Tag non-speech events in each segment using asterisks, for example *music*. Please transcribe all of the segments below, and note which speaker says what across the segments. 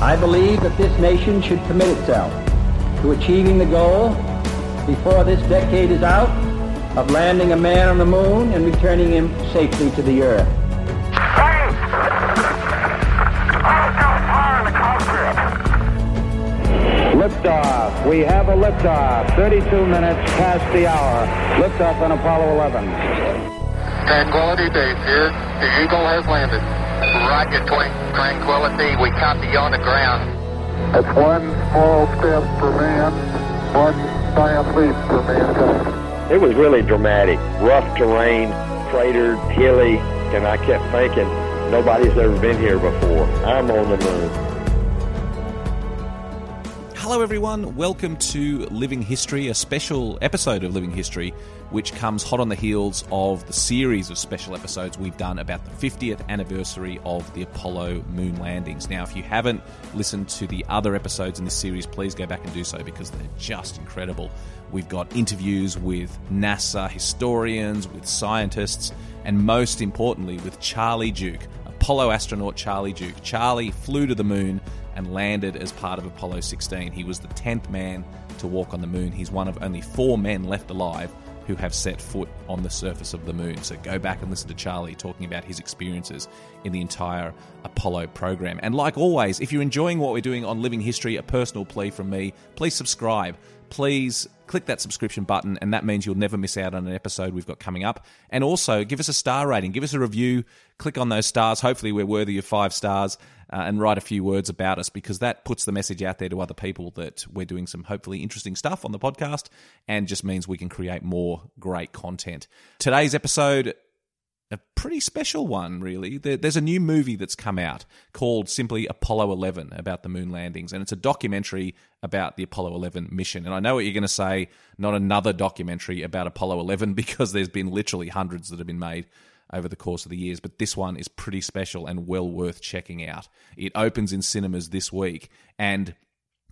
Speaker 1: I believe that this nation should commit itself to achieving the goal before this decade is out of landing a man on the moon and returning him safely to the earth.
Speaker 2: Liftoff. We have a liftoff. 32 minutes past the hour. Liftoff on Apollo 11.
Speaker 3: Tranquility Base here. The Eagle has landed. Roger, twin. Tranquility. We copy you on the ground.
Speaker 4: That's one small step for man, one giant leap for mankind.
Speaker 5: It was really dramatic. Rough terrain, cratered, hilly, and I kept thinking, nobody's ever been here before. I'm on the moon.
Speaker 6: Hello, everyone. Welcome to Living History, a special episode of Living History, which comes hot on the heels of the series of special episodes we've done about the 50th anniversary of the Apollo moon landings. Now, if you haven't listened to the other episodes in this series, please go back and do so because they're just incredible. We've got interviews with NASA historians, with scientists, and most importantly, with Charlie Duke, Apollo astronaut Charlie Duke. Charlie flew to the moon and landed as part of Apollo 16. He was the 10th man to walk on the moon. He's one of only four men left alive who have set foot on the surface of the moon. So go back and listen to Charlie talking about his experiences in the entire Apollo program. And like always, if you're enjoying what we're doing on Living History, a personal plea from me, please subscribe. Please click that subscription button, and that means you'll never miss out on an episode we've got coming up. And also, give us a star rating, give us a review, click on those stars. Hopefully, we're worthy of five stars, uh, and write a few words about us because that puts the message out there to other people that we're doing some hopefully interesting stuff on the podcast and just means we can create more great content. Today's episode a pretty special one, really. there's a new movie that's come out called simply Apollo 11 about the moon landings, and it's a documentary about the Apollo 11 mission. And I know what you're going to say, not another documentary about Apollo 11, *laughs* because there's been literally hundreds that have been made over the course of the years, but this one is pretty special and well worth checking out. It opens in cinemas this week, and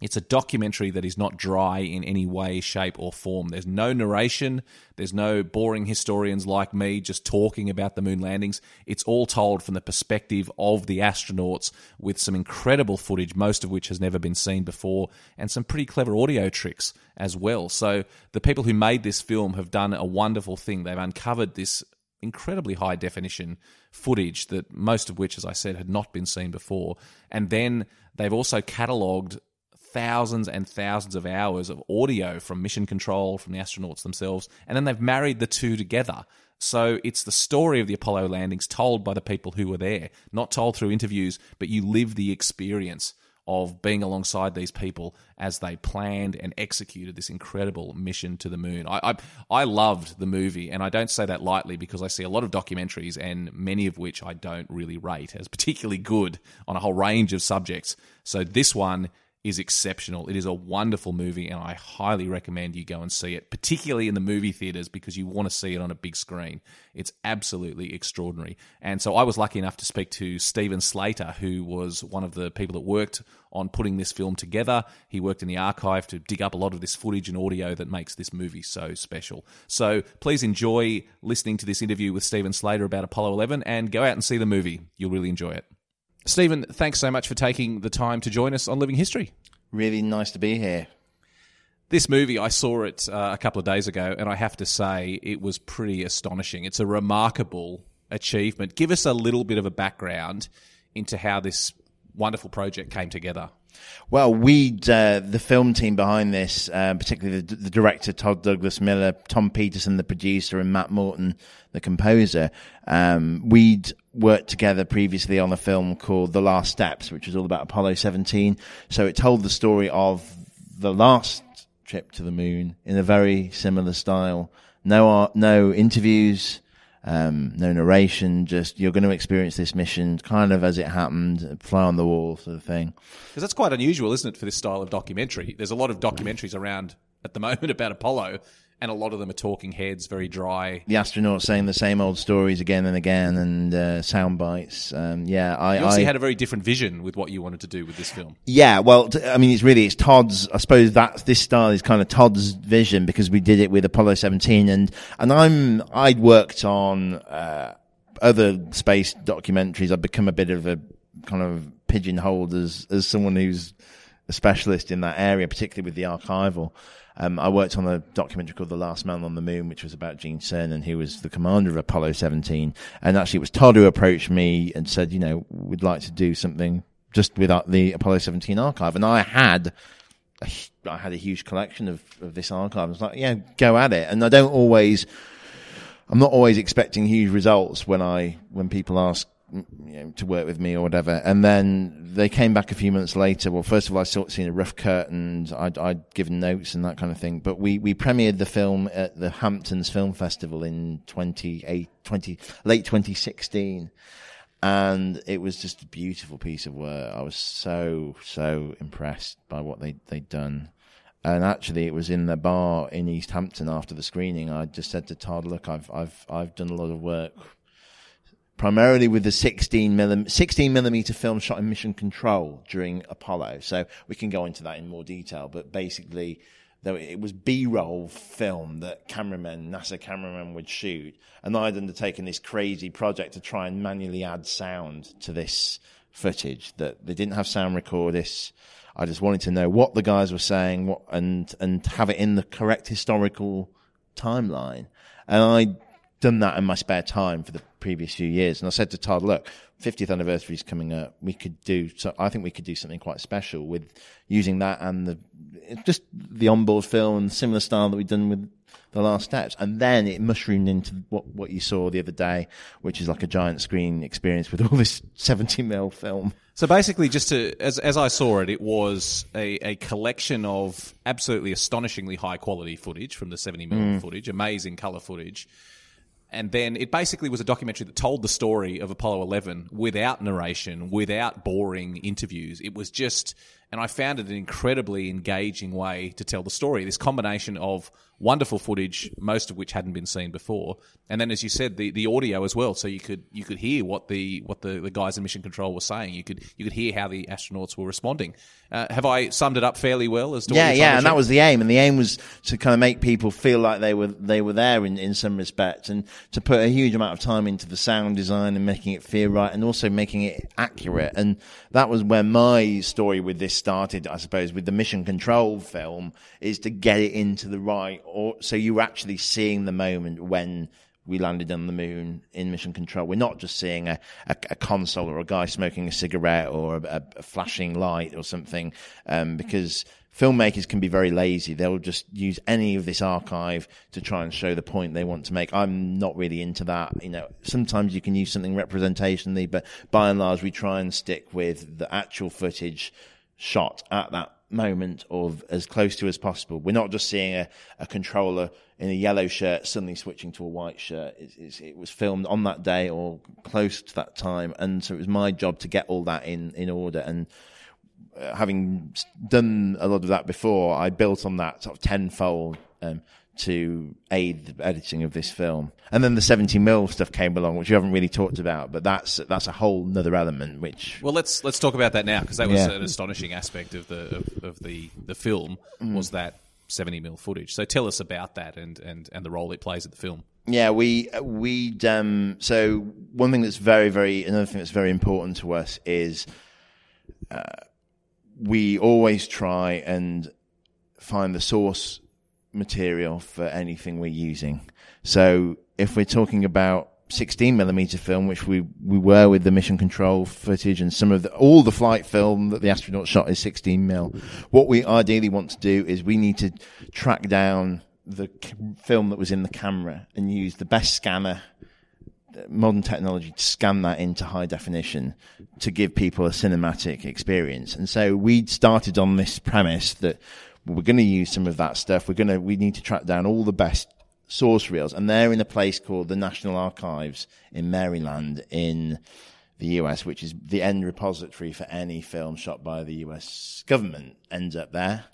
Speaker 6: it's a documentary that is not dry in any way, shape, or form. There's no narration. There's no boring historians like me just talking about the moon landings. It's all told from the perspective of the astronauts with some incredible footage, most of which has never been seen before, and some pretty clever audio tricks as well. So, the people who made this film have done a wonderful thing. They've uncovered this incredibly high definition footage that most of which, as I said, had not been seen before. And then they've also catalogued thousands and thousands of hours of audio from mission control, from the astronauts themselves, and then they've married the two together. So it's the story of the Apollo landings told by the people who were there, not told through interviews, but you live the experience of being alongside these people as they planned and executed this incredible mission to the moon. I, I, I loved the movie, and I don't say that lightly because I see a lot of documentaries, and many of which I don't really rate as particularly good on a whole range of subjects. So this one is exceptional. It is a wonderful movie, and I highly recommend you go and see it, particularly in the movie theaters because you want to see it on a big screen. It's absolutely extraordinary. And so I was lucky enough to speak to Stephen Slater, who was one of the people that worked on putting this film together. He worked in the archive to dig up a lot of this footage and audio that makes this movie so special. So please enjoy listening to this interview with Stephen Slater about Apollo 11 and go out and see the movie. You'll really enjoy it. Stephen, thanks so much for taking the time to join us on Living History.
Speaker 7: Really nice to be here.
Speaker 6: This movie, I saw it uh, a couple of days ago, and I have to say it was pretty astonishing. It's a remarkable achievement. Give us a little bit of a background into how this wonderful project came together.
Speaker 7: Well, we, uh, the film team behind this, uh, particularly the, the, director Todd Douglas Miller, Tom Petersen, the producer, and Matt Morton, the composer, um, we'd worked together previously on a film called The Last Steps, which was all about Apollo 17. So it told the story of the last trip to the moon in a very similar style. No, art, no interviews, um, no narration, just you're going to experience this mission kind of as it happened, fly on the wall sort of thing.
Speaker 6: Because that's quite unusual, isn't it, for this style of documentary? There's a lot of documentaries around at the *laughs* moment about Apollo, and a lot of them are talking heads, very dry.
Speaker 7: The astronauts saying the same old stories again and again, and uh, sound bites. Um, yeah, I.
Speaker 6: You obviously
Speaker 7: I,
Speaker 6: had a very different vision with what you wanted to do with this film.
Speaker 7: Yeah, well, t- I mean, it's really it's Todd's. I suppose that this style is kind of Todd's vision because we did it with Apollo 17, and and I'm I'd worked on uh, other space documentaries. I've become a bit of a kind of pigeonholed as as someone who's a specialist in that area, particularly with the archival. Um, I worked on a documentary called The Last Man on the Moon, which was about Gene Cernan, who was the commander of Apollo 17. And actually, it was Todd who approached me and said, you know, we'd like to do something just with the Apollo 17 archive. And I had, I had a huge collection of, of this archive. I was like, yeah, go at it. And I don't always, I'm not always expecting huge results when I, when people ask, you know, to work with me or whatever. And then they came back a few months later. Well, first of all, I saw seen a rough cut and I'd, I'd given notes and that kind of thing. But we, we premiered the film at the Hamptons Film Festival in 20, 20 late 2016. And it was just a beautiful piece of work. I was so, so impressed by what they, they'd done. And actually, it was in the bar in East Hampton after the screening. I just said to Todd, "Look, I've I've I've done a lot of work primarily with the 16 millimeter, 16 millimeter film shot in Mission Control during Apollo. So we can go into that in more detail, but basically, though it was B-roll film that cameramen, NASA cameramen would shoot, and I'd undertaken this crazy project to try and manually add sound to this footage. That they didn't have sound recordists. I just wanted to know what the guys were saying, what and and have it in the correct historical timeline. And I done that in my spare time for the previous few years. And I said to Todd, look, 50th anniversary is coming up. We could do, so I think we could do something quite special with using that and the, just the onboard film and similar style that we've done with the last steps. And then it mushroomed into what, what you saw the other day, which is like a giant screen experience with all this 70 mil film.
Speaker 6: So basically, just to as as I saw it, it was a, a collection of absolutely astonishingly high quality footage from the 70 mm footage, amazing color footage, and then it basically was a documentary that told the story of Apollo 11 without narration, without boring interviews. It was just, and I found it an incredibly engaging way to tell the story. This combination of wonderful footage, most of which hadn't been seen before, and then, as you said, the, the audio as well. So you could you could hear what the what the, the guys in Mission Control were saying. You could you could hear how the astronauts were responding. Uh, have I summed it up fairly well? As to
Speaker 7: yeah, yeah, and that was the aim, and the aim was to kind of make people feel like they were they were there in, in some respects, and to put a huge amount of time into the sound design and making it feel right, and also making it accurate. And that was where my story with this started, I suppose, with the Mission Control film, is to get it into the right, or so you were actually seeing the moment when we landed on the moon in mission control. We're not just seeing a, a, a console or a guy smoking a cigarette or a, a flashing light or something, um, because filmmakers can be very lazy. They'll just use any of this archive to try and show the point they want to make. I'm not really into that. You know, sometimes you can use something representationally, but by and large, we try and stick with the actual footage shot at that moment of as close to as possible. We're not just seeing a, a controller in a yellow shirt suddenly switching to a white shirt. It, it, it, was filmed on that day or close to that time, and so it was my job to get all that in in order. And uh, having done a lot of that before, I built on that sort of tenfold. Um, to aid the editing of this film. And then the 70 mil stuff came along, which we haven't really talked about, but that's that's a whole other element. Which
Speaker 6: well, let's let's talk about that now because that was yeah. an astonishing aspect of the of, of the the film mm. was that 70 mil footage. So tell us about that and and and the role it plays in the film.
Speaker 7: Yeah, we we um so one thing that's very very another thing that's very important to us is uh, we always try and find the source material for anything we're using. So if we're talking about 16 millimeter film, which we, we were with the mission control footage and some of the, all the flight film that the astronaut shot is 16 mil. What we ideally want to do is we need to track down the film that was in the camera and use the best scanner, modern technology to scan that into high definition to give people a cinematic experience. And so we started on this premise that we're going to use some of that stuff. We're going to, we need to track down all the best source reels, and they're in a place called the National Archives in Maryland in the US, which is the end repository for any film shot by the US government, ends up there.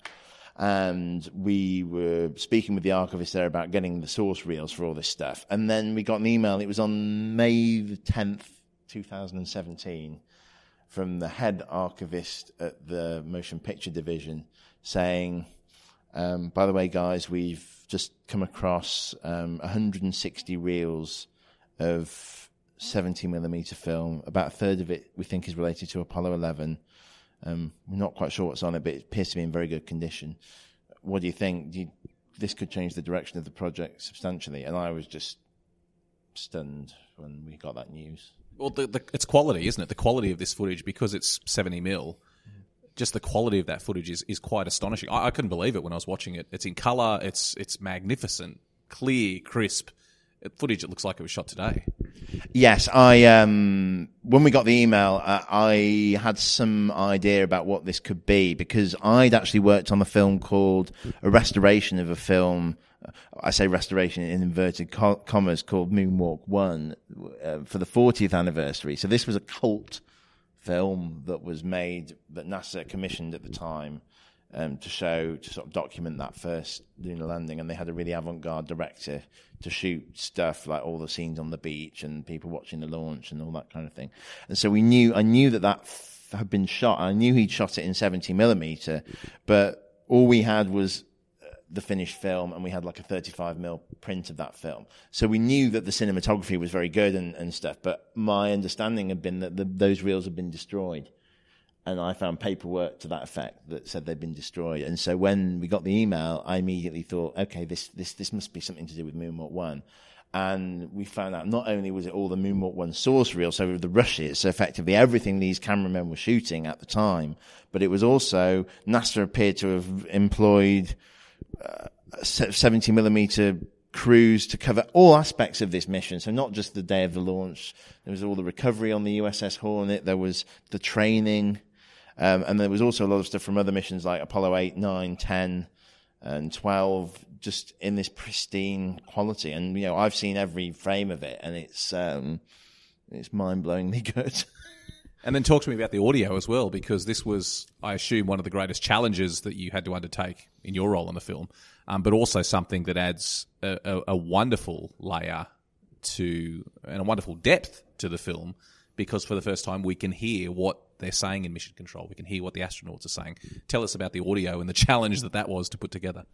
Speaker 7: And we were speaking with the archivist there about getting the source reels for all this stuff. And then we got an email, it was on May the 10th, 2017, from the head archivist at the Motion Picture Division saying, um, by the way, guys, we've just come across um, 160 reels of 70 millimeter film. About a third of it we think is related to Apollo 11. Um, we're not quite sure what's on it, but it appears to be in very good condition. What do you think? Do you, this could change the direction of the project substantially. And I was just stunned when we got that news.
Speaker 6: Well, the, the, it's quality, isn't it? The quality of this footage, because it's 70 mil, just the quality of that footage is, is quite astonishing. I, I couldn't believe it when I was watching it. It's in color, it's, it's magnificent, clear, crisp footage. It looks like it was shot today.
Speaker 7: Yes, I um, when we got the email, uh, I had some idea about what this could be because I'd actually worked on a film called a restoration of a film. I say restoration in inverted commas called Moonwalk One uh, for the 40th anniversary. So this was a cult film that was made that NASA commissioned at the time um, to show to sort of document that first lunar landing, and they had a really avant-garde director to shoot stuff like all the scenes on the beach and people watching the launch and all that kind of thing. And so we knew, I knew that that f- had been shot. I knew he'd shot it in 70 millimeter, but all we had was the finished film and we had like a 35 mil print of that film. So we knew that the cinematography was very good and, and stuff, but my understanding had been that the, those reels had been destroyed and I found paperwork to that effect that said they'd been destroyed. And so when we got the email, I immediately thought, okay, this this this must be something to do with Moonwalk One. And we found out not only was it all the Moonwalk One source reel, so the rushes, so effectively everything these cameramen were shooting at the time, but it was also NASA appeared to have employed 70 millimeter crews to cover all aspects of this mission. So not just the day of the launch. There was all the recovery on the USS Hornet. There was the training. Um, and there was also a lot of stuff from other missions like Apollo 8, 9, 10, and 12, just in this pristine quality. And, you know, I've seen every frame of it and it's, um, it's mind blowingly *laughs* good.
Speaker 6: And then talk to me about the audio as well, because this was, I assume, one of the greatest challenges that you had to undertake in your role in the film, um, but also something that adds a, a, a, wonderful layer to and a wonderful depth to the film, because for the first time we can hear what they're saying in mission control. We can hear what the astronauts are saying. Tell us about the audio and the challenge that that was to put together.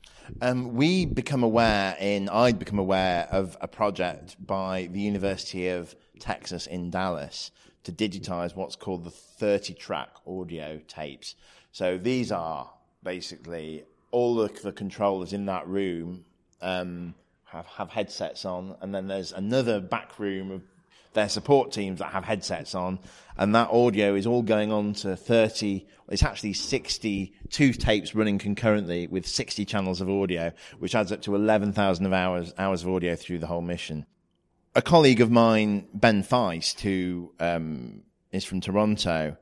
Speaker 7: Um, we become aware in I'd become aware of a project by the University of Texas in Dallas to digitize what's called the 30 track audio tapes. So these are basically all of the controllers in that room um, have, have headsets on, and then there's another back room of their support teams that have headsets on, and that audio is all going on to 30, it's actually 62 tapes running concurrently with 60 channels of audio, which adds up to 11,000 hours, hours of audio through the whole mission a colleague of mine, Ben Feist, who um, is from Toronto,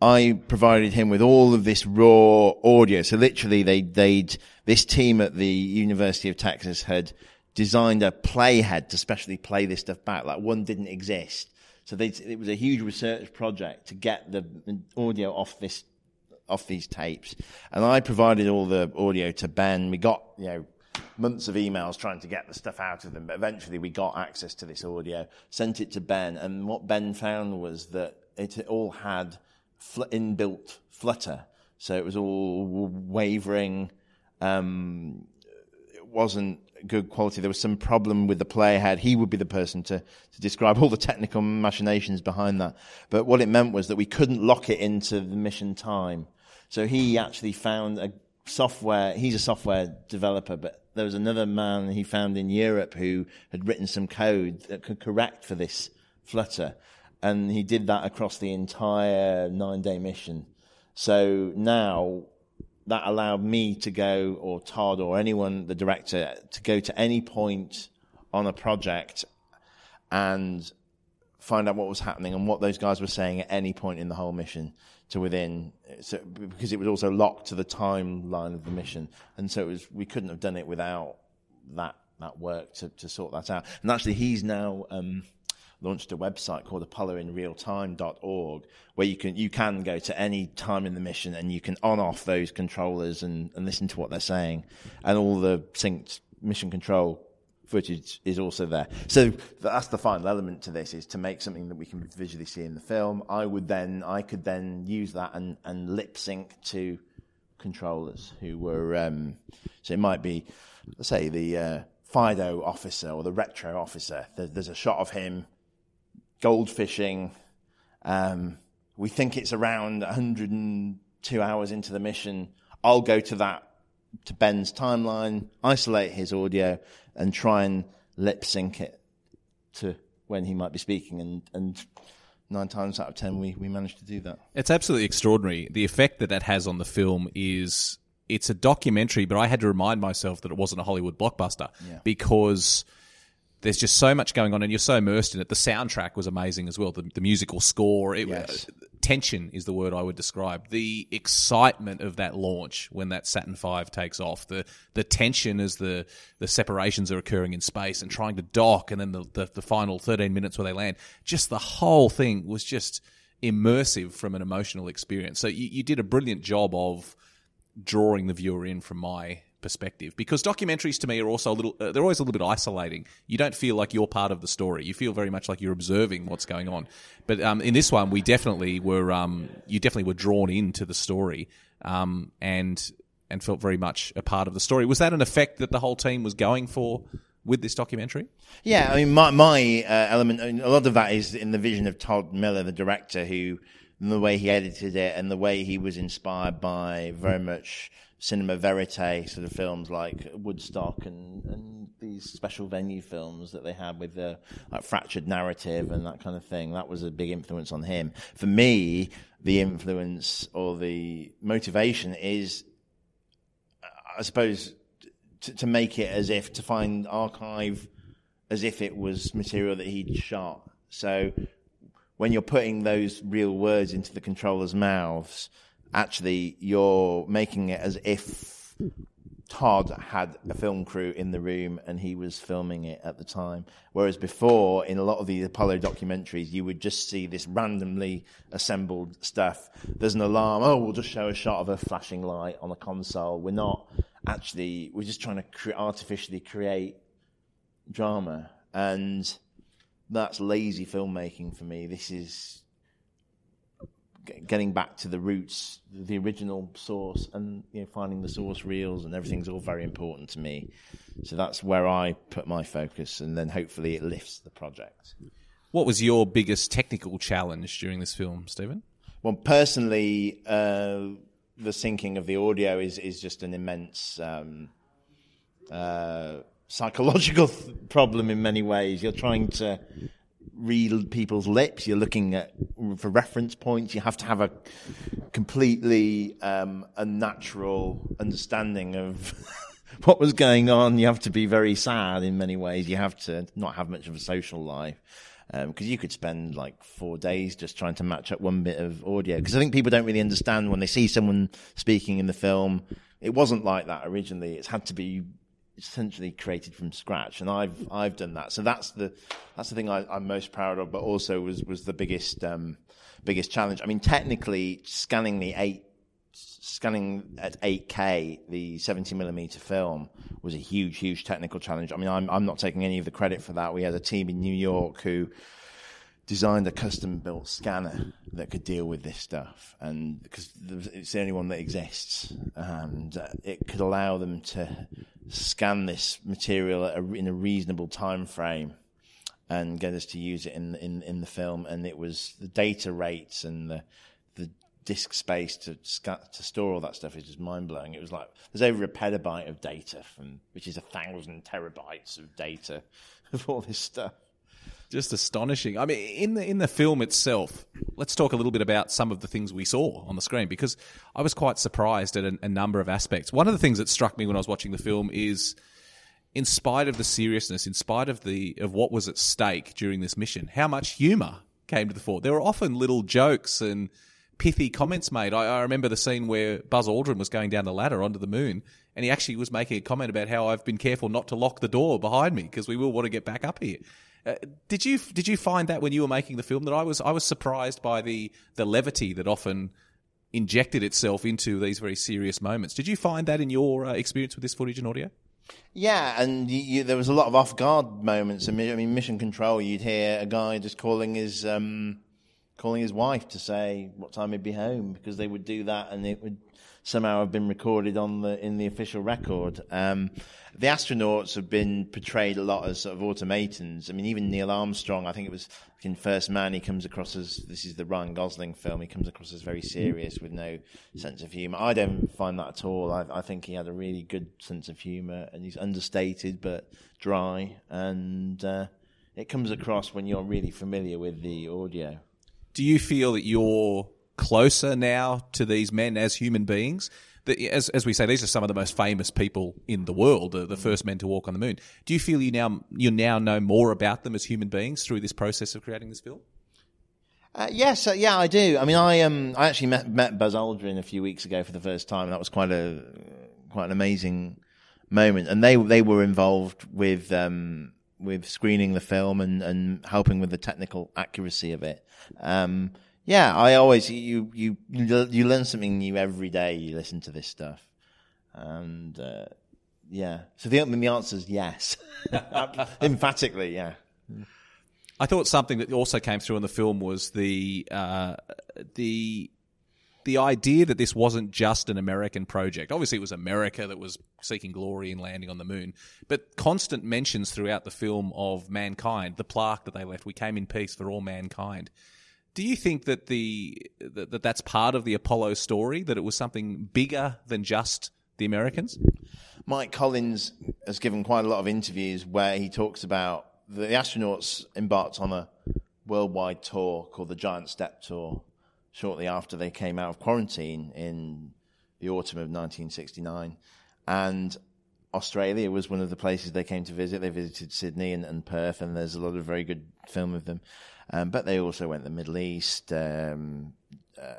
Speaker 7: I provided him with all of this raw audio. So literally, they they'd this team at the University of Texas had designed a playhead to specially play this stuff back. Like one didn't exist, so it was a huge research project to get the audio off this off these tapes. And I provided all the audio to Ben. We got you know months of emails trying to get the stuff out of them. But eventually we got access to this audio, sent it to Ben, and what Ben found was that it all had fl- inbuilt flutter. So it was all wavering. Um, it wasn't good quality. There was some problem with the playhead. He would be the person to, to describe all the technical machinations behind that. But what it meant was that we couldn't lock it into the mission time. So he actually found a software. He's a software developer, but there was another man he found in Europe who had written some code that could correct for this flutter. And he did that across the entire nine day mission. So now that allowed me to go, or Todd, or anyone, the director, to go to any point on a project and find out what was happening and what those guys were saying at any point in the whole mission to within so, because it was also locked to the timeline of the mission. And so it was we couldn't have done it without that that work to, to sort that out. And actually he's now um, launched a website called apolloinrealtime.org where you can you can go to any time in the mission and you can on off those controllers and, and listen to what they're saying. And all the synced mission control footage is also there. So that's the final element to this is to make something that we can visually see in the film. I would then, I could then use that and, and lip sync to controllers who were, um, so it might be, let's say the, uh, FIDO officer or the retro officer. There, there's a shot of him gold fishing. Um, we think it's around 102 hours into the mission. I'll go to that to Ben's timeline, isolate his audio, and try and lip sync it to when he might be speaking. And, and nine times out of ten, we, we managed to do that.
Speaker 6: It's absolutely extraordinary. The effect that that has on the film is it's a documentary, but I had to remind myself that it wasn't a Hollywood blockbuster
Speaker 7: Yeah.
Speaker 6: because there's just so much going on and you're so immersed in it. The soundtrack was amazing as well. The, the musical score, it,
Speaker 7: Yes.
Speaker 6: Tension is the word I would describe. The excitement of that launch when that Saturn V takes off, the the tension as the the separations are occurring in space and trying to dock, and then the the, the final 13 minutes where they land. Just the whole thing was just immersive from an emotional experience. So you, you did a brilliant job of drawing the viewer in from my perspective. Because documentaries to me are also a little uh, they're always a little bit isolating. You don't feel like you're part of the story. You feel very much like you're observing what's going on. But um, in this one we definitely were um, you definitely were drawn into the story um, and and felt very much a part of the story. Was that an effect that the whole team was going for with this documentary?
Speaker 7: Yeah, I mean, my, my uh, element, I mean, a lot of that is in the vision of Todd Miller, the director, who, the way he edited it and the way he was inspired by very much cinema verite sort of films like Woodstock and, and these special venue films that they had with the like fractured narrative and that kind of thing. That was a big influence on him. For me, the influence or the motivation is I suppose to, to make it as if to find archive as if it was material that he'd shot. So when you're putting those real words into the controllers' mouths, actually you're making it as if Todd had a film crew in the room and he was filming it at the time. Whereas before, in a lot of the Apollo documentaries, you would just see this randomly assembled stuff. There's an alarm. Oh, we'll just show a shot of a flashing light on a console. We're not actually, we're just trying to cre- artificially create drama. And that's lazy filmmaking for me. This is g- getting back to the roots, the original source, and you know, finding the source reels and everything's all very important to me. So that's where I put my focus, and then hopefully it lifts the project.
Speaker 6: what was your biggest technical challenge during this film stephen
Speaker 7: Well, personally, uh, the syncing of the audio is is just an immense um, uh, psychological th- *laughs* problem in many ways. You're trying to read people's lips. You're looking at for reference points. You have to have a completely um, unnatural understanding of. *laughs* What was going on? You have to be very sad in many ways. You have to not have much of a social life because you could spend like four days just trying to match up one bit of audio. Because I think people don't really understand when they see someone speaking in the film. It wasn't like that originally. It's had to be essentially created from scratch, and I've I've done that. So that's the that's the thing I, I'm most proud of. But also was was the biggest um, biggest challenge. I mean, technically scanning the eight scanning at 8K the 70 millimeter film was a huge, huge technical challenge. I mean, I'm I'm not taking any of the credit for that. We had a team in New York who designed a custom built scanner that could deal with this stuff and because it's the only one that exists and uh, it could allow them to scan this material at a, in a reasonable time frame and get us to use it in in in the film and it was the data rates and the the disk space to sca- to store all that stuff is just mind blowing. It was like there's over a petabyte of data from, which is a thousand terabytes of data *laughs* of all this stuff.
Speaker 6: Just astonishing. I mean, in the in the film itself, let's talk a little bit about some of the things we saw on the screen because I was quite surprised at a, a number of aspects. One of the things that struck me when I was watching the film is, in spite of the seriousness, in spite of the of what was at stake during this mission, how much humour came to the fore. There were often little jokes and pithy comments made. I, I remember the scene where Buzz Aldrin was going down the ladder onto the moon, and he actually was making a comment about how I've been careful not to lock the door behind me because we will want to get back up here. Uh, did you did you find that when you were making the film that I was I was surprised by the the levity that often injected itself into these very serious moments. Did you find that in your uh, experience with this footage and audio?
Speaker 7: Yeah, and you, you, there was a lot of off guard moments. I mean, Mission Control, you'd hear a guy just calling his um, calling his wife to say what time he'd be home because they would do that, and it would somehow have been recorded on the in the official record. Um, the astronauts have been portrayed a lot as sort of automatons. I mean, even Neil Armstrong, I think it was in First Man, he comes across as this is the Ryan Gosling film. He comes across as very serious with no sense of humour. I don't find that at all. I, I think he had a really good sense of humour, and he's understated but dry, and uh, it comes across when you're really familiar with the audio.
Speaker 6: Do you feel that you're closer now to these men as human beings. As, as we say, these are some of the most famous people in the world, the, the first men to walk on the moon. Do you feel you now you now know more about them as human beings through this process of creating this film?
Speaker 7: Uh, yes, uh, yeah, I do. I mean, I um, I actually met met Buzz Aldrin a few weeks ago for the first time. And that was quite a quite an amazing moment, and they they were involved with um, with screening the film and, and helping with the technical accuracy of it. Um, yeah, I always you you you learn something new every day. You listen to this stuff, and uh, yeah. So the the answer is yes, *laughs* emphatically, yeah.
Speaker 6: I thought something that also came through in the film was the uh, the the idea that this wasn't just an American project. Obviously, it was America that was seeking glory in landing on the moon, but constant mentions throughout the film of mankind, the plaque that they left. We came in peace for all mankind. Do you think that the that that's part of the Apollo story? That it was something bigger than just the Americans?
Speaker 7: Mike Collins has given quite a lot of interviews where he talks about the astronauts embarked on a worldwide tour called the Giant Step Tour shortly after they came out of quarantine in the autumn of 1969. And Australia was one of the places they came to visit. They visited Sydney and, and Perth, and there's a lot of very good film of them. Um, but they also went to the Middle East. Um, uh,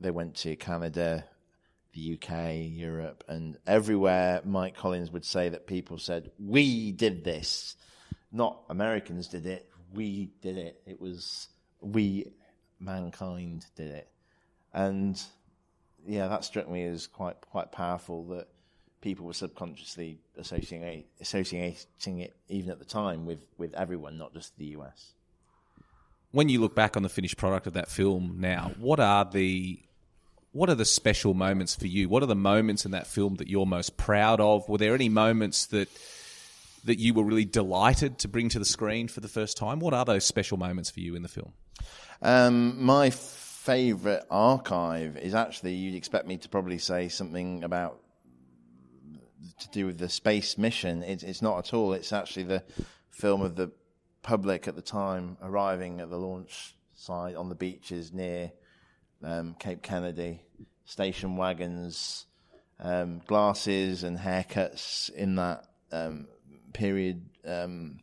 Speaker 7: they went to Canada, the UK, Europe, and everywhere. Mike Collins would say that people said, "We did this, not Americans did it. We did it. It was we, mankind, did it." And yeah, that struck me as quite quite powerful. That people were subconsciously associating associating it even at the time with with everyone, not just the US
Speaker 6: when you look back on the finished product of that film now, what are the what are the special moments for you? What are the moments in that film that you're most proud of? Were there any moments that that you were really delighted to bring to the screen for the first time? What are those special moments for you in the film?
Speaker 7: Um, my favourite archive is actually you'd expect me to probably say something about to do with the space mission. It, it's not at all. It's actually the film of the public at the time arriving at the launch site on the beaches near um, Cape Kennedy, station wagons, um, glasses and haircuts in that um, period um,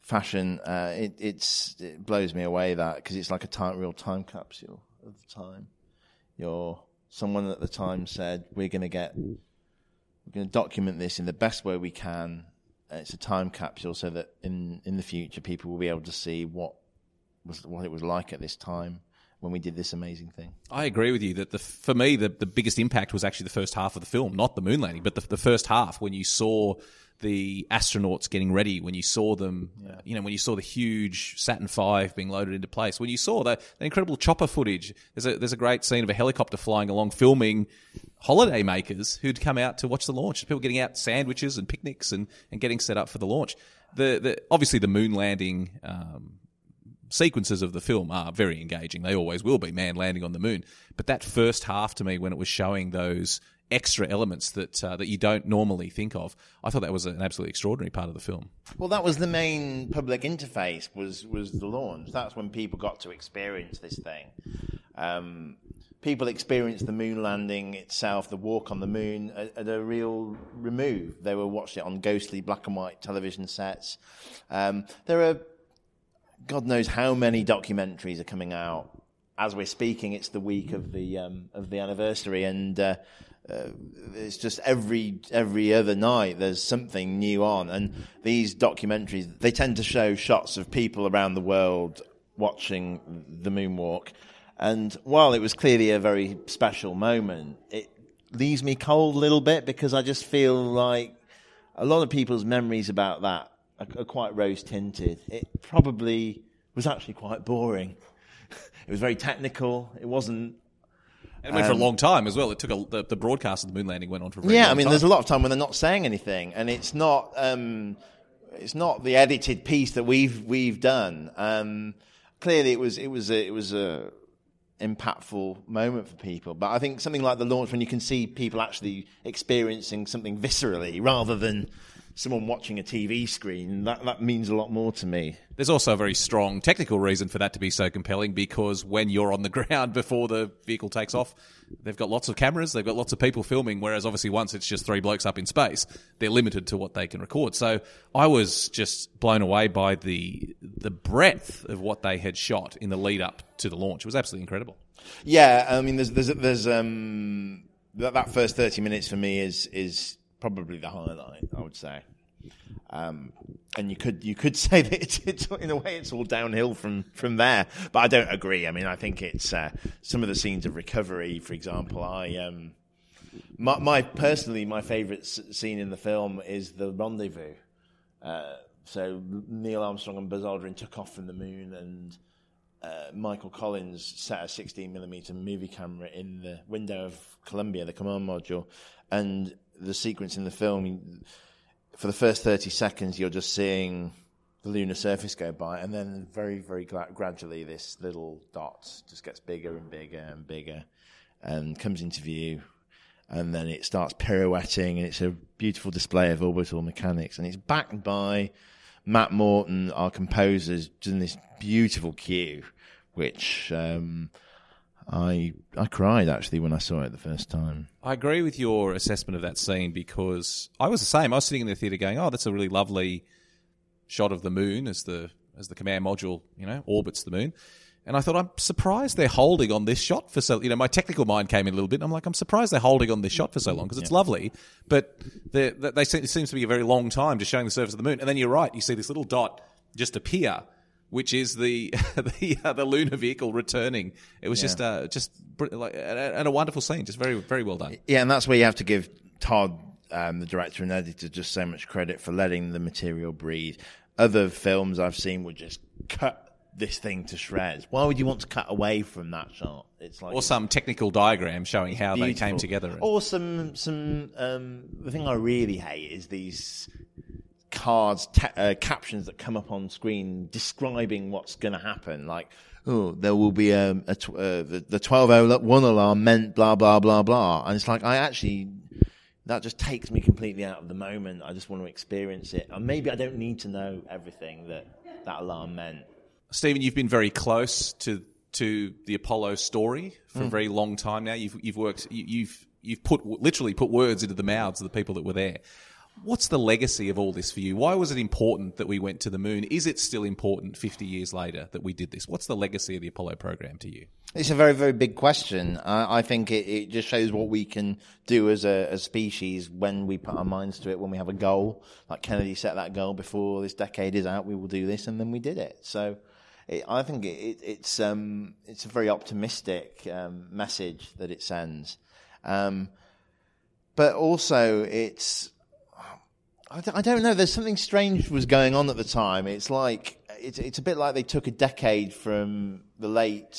Speaker 7: fashion. Uh, it, it blows me away that because it's like a time, real time capsule of the time. You're someone at the time said we're going to get we're going to document this in the best way we can Uh, it's a time capsule so that in in the future people will be able to see what was what it was like at this time when we did this amazing thing.
Speaker 6: I agree with you that the for me the the biggest impact was actually the first half of the film, not the moon landing, but the the first half when you saw the astronauts getting ready, when you saw them, yeah. you know, when you saw the huge Saturn V being loaded into place, when you saw the, the incredible chopper footage. There's a there's a great scene of a helicopter flying along, filming holiday makers who'd come out to watch the launch. People getting out sandwiches and picnics and, and getting set up for the launch. The, the obviously the moon landing um, sequences of the film are very engaging. They always will be, man landing on the moon. But that first half to me, when it was showing those extra elements that uh, that you don't normally think of, I thought that was an absolutely extraordinary part of the film.
Speaker 7: Well, that was the main public interface was was the launch. That's when people got to experience this thing. Um, people experienced the moon landing itself, the walk on the moon, at, at, a real remove. They were watching it on ghostly black and white television sets. Um, there are, God knows how many documentaries are coming out. As we're speaking, it's the week of the um, of the anniversary, and uh, uh, it's just every every other night there's something new on. And these documentaries they tend to show shots of people around the world watching the moonwalk and while it was clearly a very special moment, it leaves me cold a little bit because I just feel like a lot of people's memories about that are, are quite rose tinted. It probably was actually quite boring. *laughs* it was very technical. It wasn't
Speaker 6: it went um, for a um, long time as well. It took a, the, the, broadcast of the moon landing went on for
Speaker 7: yeah.
Speaker 6: I
Speaker 7: mean,
Speaker 6: time.
Speaker 7: there's a lot of time when they're not saying anything, and it's not um, it's not the edited piece that we've we've done. Um, clearly, it was it was a, it was a impactful moment for people. But I think something like the launch, when you can see people actually experiencing something viscerally rather than someone watching a TV screen, that, that means a lot more to me.
Speaker 6: There's also a very strong technical reason for that to be so compelling because when you're on the *laughs* ground before the vehicle takes off, they've got lots of cameras, they've got lots of people filming, whereas obviously once it's just three blokes up in space, they're limited to what they can record. So I was just blown away by the the breadth of what they had shot in the lead up to the launch. It was absolutely incredible.
Speaker 7: Yeah, I mean, there's there's there's um that, that first thirty minutes for me is is probably the highlight, I would say. Um, and you could you could *laughs* say that it's, it's, in a way it's all downhill from from there, but I don't agree. I mean, I think it's uh, some of the scenes of recovery, for example. I um, my, my personally my favourite scene in the film is the rendezvous. Uh, so Neil Armstrong and Buzz Aldrin took off from the moon, and uh, Michael Collins set a 16 millimeter movie camera in the window of Columbia, the command module, and the sequence in the film, for the first 30 seconds, you're just seeing the lunar surface go by, and then very, very gra- gradually, this little dot just gets bigger and bigger and bigger and comes into view. And then it starts pirouetting, and it's a beautiful display of orbital mechanics. And it's backed by Matt Morton, our composer's doing this beautiful cue, which um, I I cried actually when I saw it the first time.
Speaker 6: I agree with your assessment of that scene because I was the same. I was sitting in the theater going, "Oh, that's a really lovely shot of the moon as the as the command module, you know, orbits the moon." And I thought, I'm surprised they're holding on this shot for so. You know, my technical mind came in a little bit. And I'm like, I'm surprised they're holding on this shot for so long because it's yeah. lovely, but they, they, it seems to be a very long time just showing the surface of the moon. And then you're right, you see this little dot just appear which is the *laughs* the, uh, the lunar vehicle returning. It was yeah. just uh, just like and a wonderful scene, just very very well done.
Speaker 7: Yeah, and that's where you have to give Todd, um, the director and editor, just so much credit for letting the material breathe. Other films I've seen would just cut this thing to shreds. Why would you want to cut away from that shot?
Speaker 6: It's like or some technical diagram showing how beautiful. they came together.
Speaker 7: Or some some um, the thing I really hate is these cards, uh, captions that come up on screen describing what's going to happen. Like, oh, there will be a, a tw- uh, the, the 1201 alarm meant blah, blah, blah, blah. And it's like, I actually, that just takes me completely out of the moment. I just want to experience it. And maybe I don't need to know everything that that alarm meant.
Speaker 6: Stephen, you've been very close to to the Apollo story for mm. a very long time now. You've you've worked you've you've put literally put words into the mouths of the people that were there. What's the legacy of all this for you? Why was it important that we went to the moon? Is it still important 50 years later that we did this? What's the legacy of the Apollo program to you?
Speaker 7: It's a very, very big question. Uh, I think it, it, just shows what we can do as a, a, species when we put our minds to it, when we have a goal. Like Kennedy set that goal before this decade is out, we will do this, and then we did it. So it, I think it, it's, um, it's a very optimistic um, message that it sends. Um, but also, it's I don't know. There's something strange was going on at the time. It's like it's it's a bit like they took a decade from the late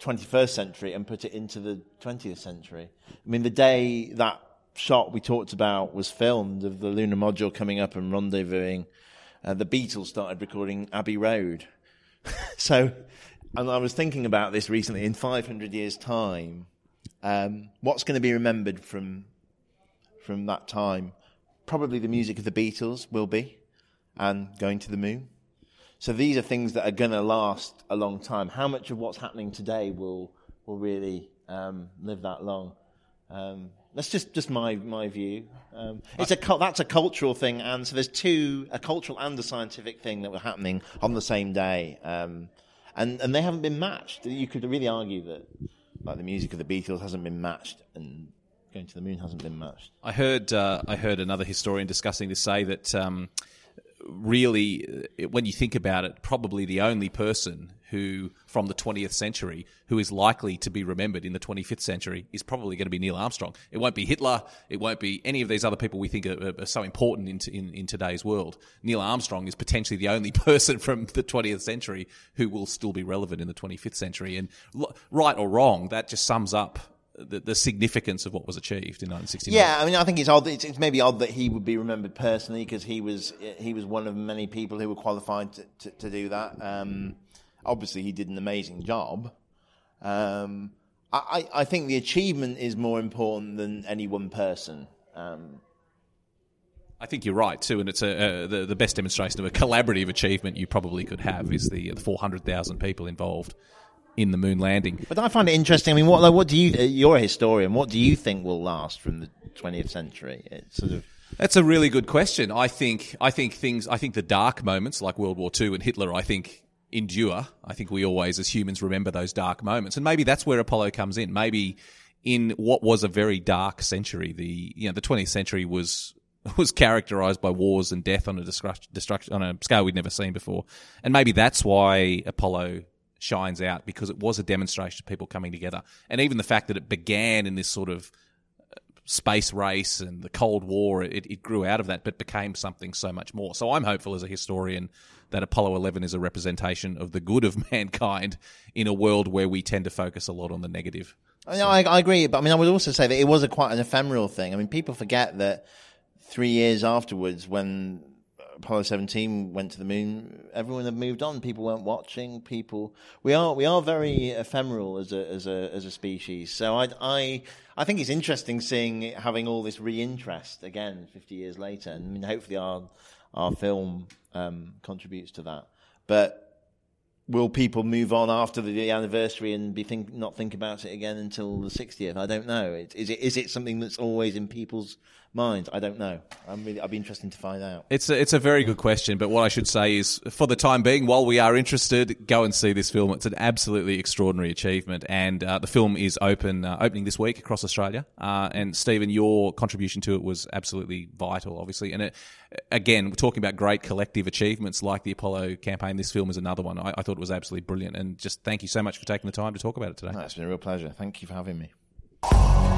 Speaker 7: 21st century and put it into the 20th century. I mean, the day that shot we talked about was filmed of the lunar module coming up and rendezvousing, uh, the Beatles started recording Abbey Road. *laughs* so, and I was thinking about this recently. In 500 years' time, um, what's going to be remembered from from that time? Probably the music of the Beatles will be, and going to the moon. So these are things that are going to last a long time. How much of what's happening today will will really um, live that long? Um, that's just, just my my view. Um, it's a that's a cultural thing, and so there's two a cultural and a scientific thing that were happening on the same day, um, and and they haven't been matched. You could really argue that like the music of the Beatles hasn't been matched, and going to the moon hasn't been matched.
Speaker 6: I heard uh, I heard another historian discussing this say that um, really, uh, when you think about it, probably the only person who from the 20th century who is likely to be remembered in the 25th century is probably going to be Neil Armstrong. It won't be Hitler. It won't be any of these other people we think are, are so important in, in, in today's world. Neil Armstrong is potentially the only *laughs* person from the 20th century who will still be relevant in the 25th century. And right or wrong, that just sums up the, the, significance of what was achieved in 1969.
Speaker 7: Yeah, I mean, I think it's odd. It's, it's maybe odd that he would be remembered personally because he was he was one of many people who were qualified to, to, to do that. Um, obviously, he did an amazing job. Um, I, I think the achievement is more important than any one person. Um,
Speaker 6: I think you're right too, and it's a, uh, the the best demonstration of a collaborative achievement you probably could have is the, the 400,000 people involved in the moon landing.
Speaker 7: But I find it interesting. I mean, what what do you? Uh, you're a historian. What do you think will last from the 20th century? It's sort of.
Speaker 6: That's a really good question. I think I think things. I think the dark moments like World War II and Hitler. I think endure. I think we always, as humans, remember those dark moments, and maybe that's where Apollo comes in. Maybe in what was a very dark century, the you know the 20th century was *laughs* was characterized by wars and death on a destruction on a scale we'd never seen before, and maybe that's why Apollo shines out because it was a demonstration of people coming together. And even the fact that it began in this sort of uh, space race and the Cold War, it, it grew out of that, but became something so much more. So I'm hopeful as a historian that Apollo 11 is a representation of the good of *laughs* mankind in a world where we tend to focus a lot on the negative.
Speaker 7: I, mean, I, I agree, but I mean, I would also say that it was a quite an ephemeral thing. I mean, people forget that three years afterwards, when Apollo 17 went to the moon, everyone had moved on. People weren't watching. People, we are, we are very ephemeral as a, as a, as a species. So I, I, I think it's interesting seeing having all this reinterest again 50 years later. And I mean, hopefully our, our film, um, contributes to that. But will people move on after the anniversary and be think, not think about it again until the 60th? I don't know. Is it, is it something that's always in people's minds? I don't know. I'm really, I'd be interested to find out.
Speaker 6: It's a, it's a very good question, but what I should say is, for the time being, while we are interested, go and see this film. It's an absolutely extraordinary achievement, and uh, the film is open uh, opening this week across Australia. Uh, and Stephen, your contribution to it was absolutely vital, obviously. And it, again, we're talking about great collective achievements like the Apollo campaign. This film is another one. I, I thought it was absolutely brilliant. And just thank you so much for taking the time to talk about it today.
Speaker 7: No, it's been a real pleasure. Thank you for having me.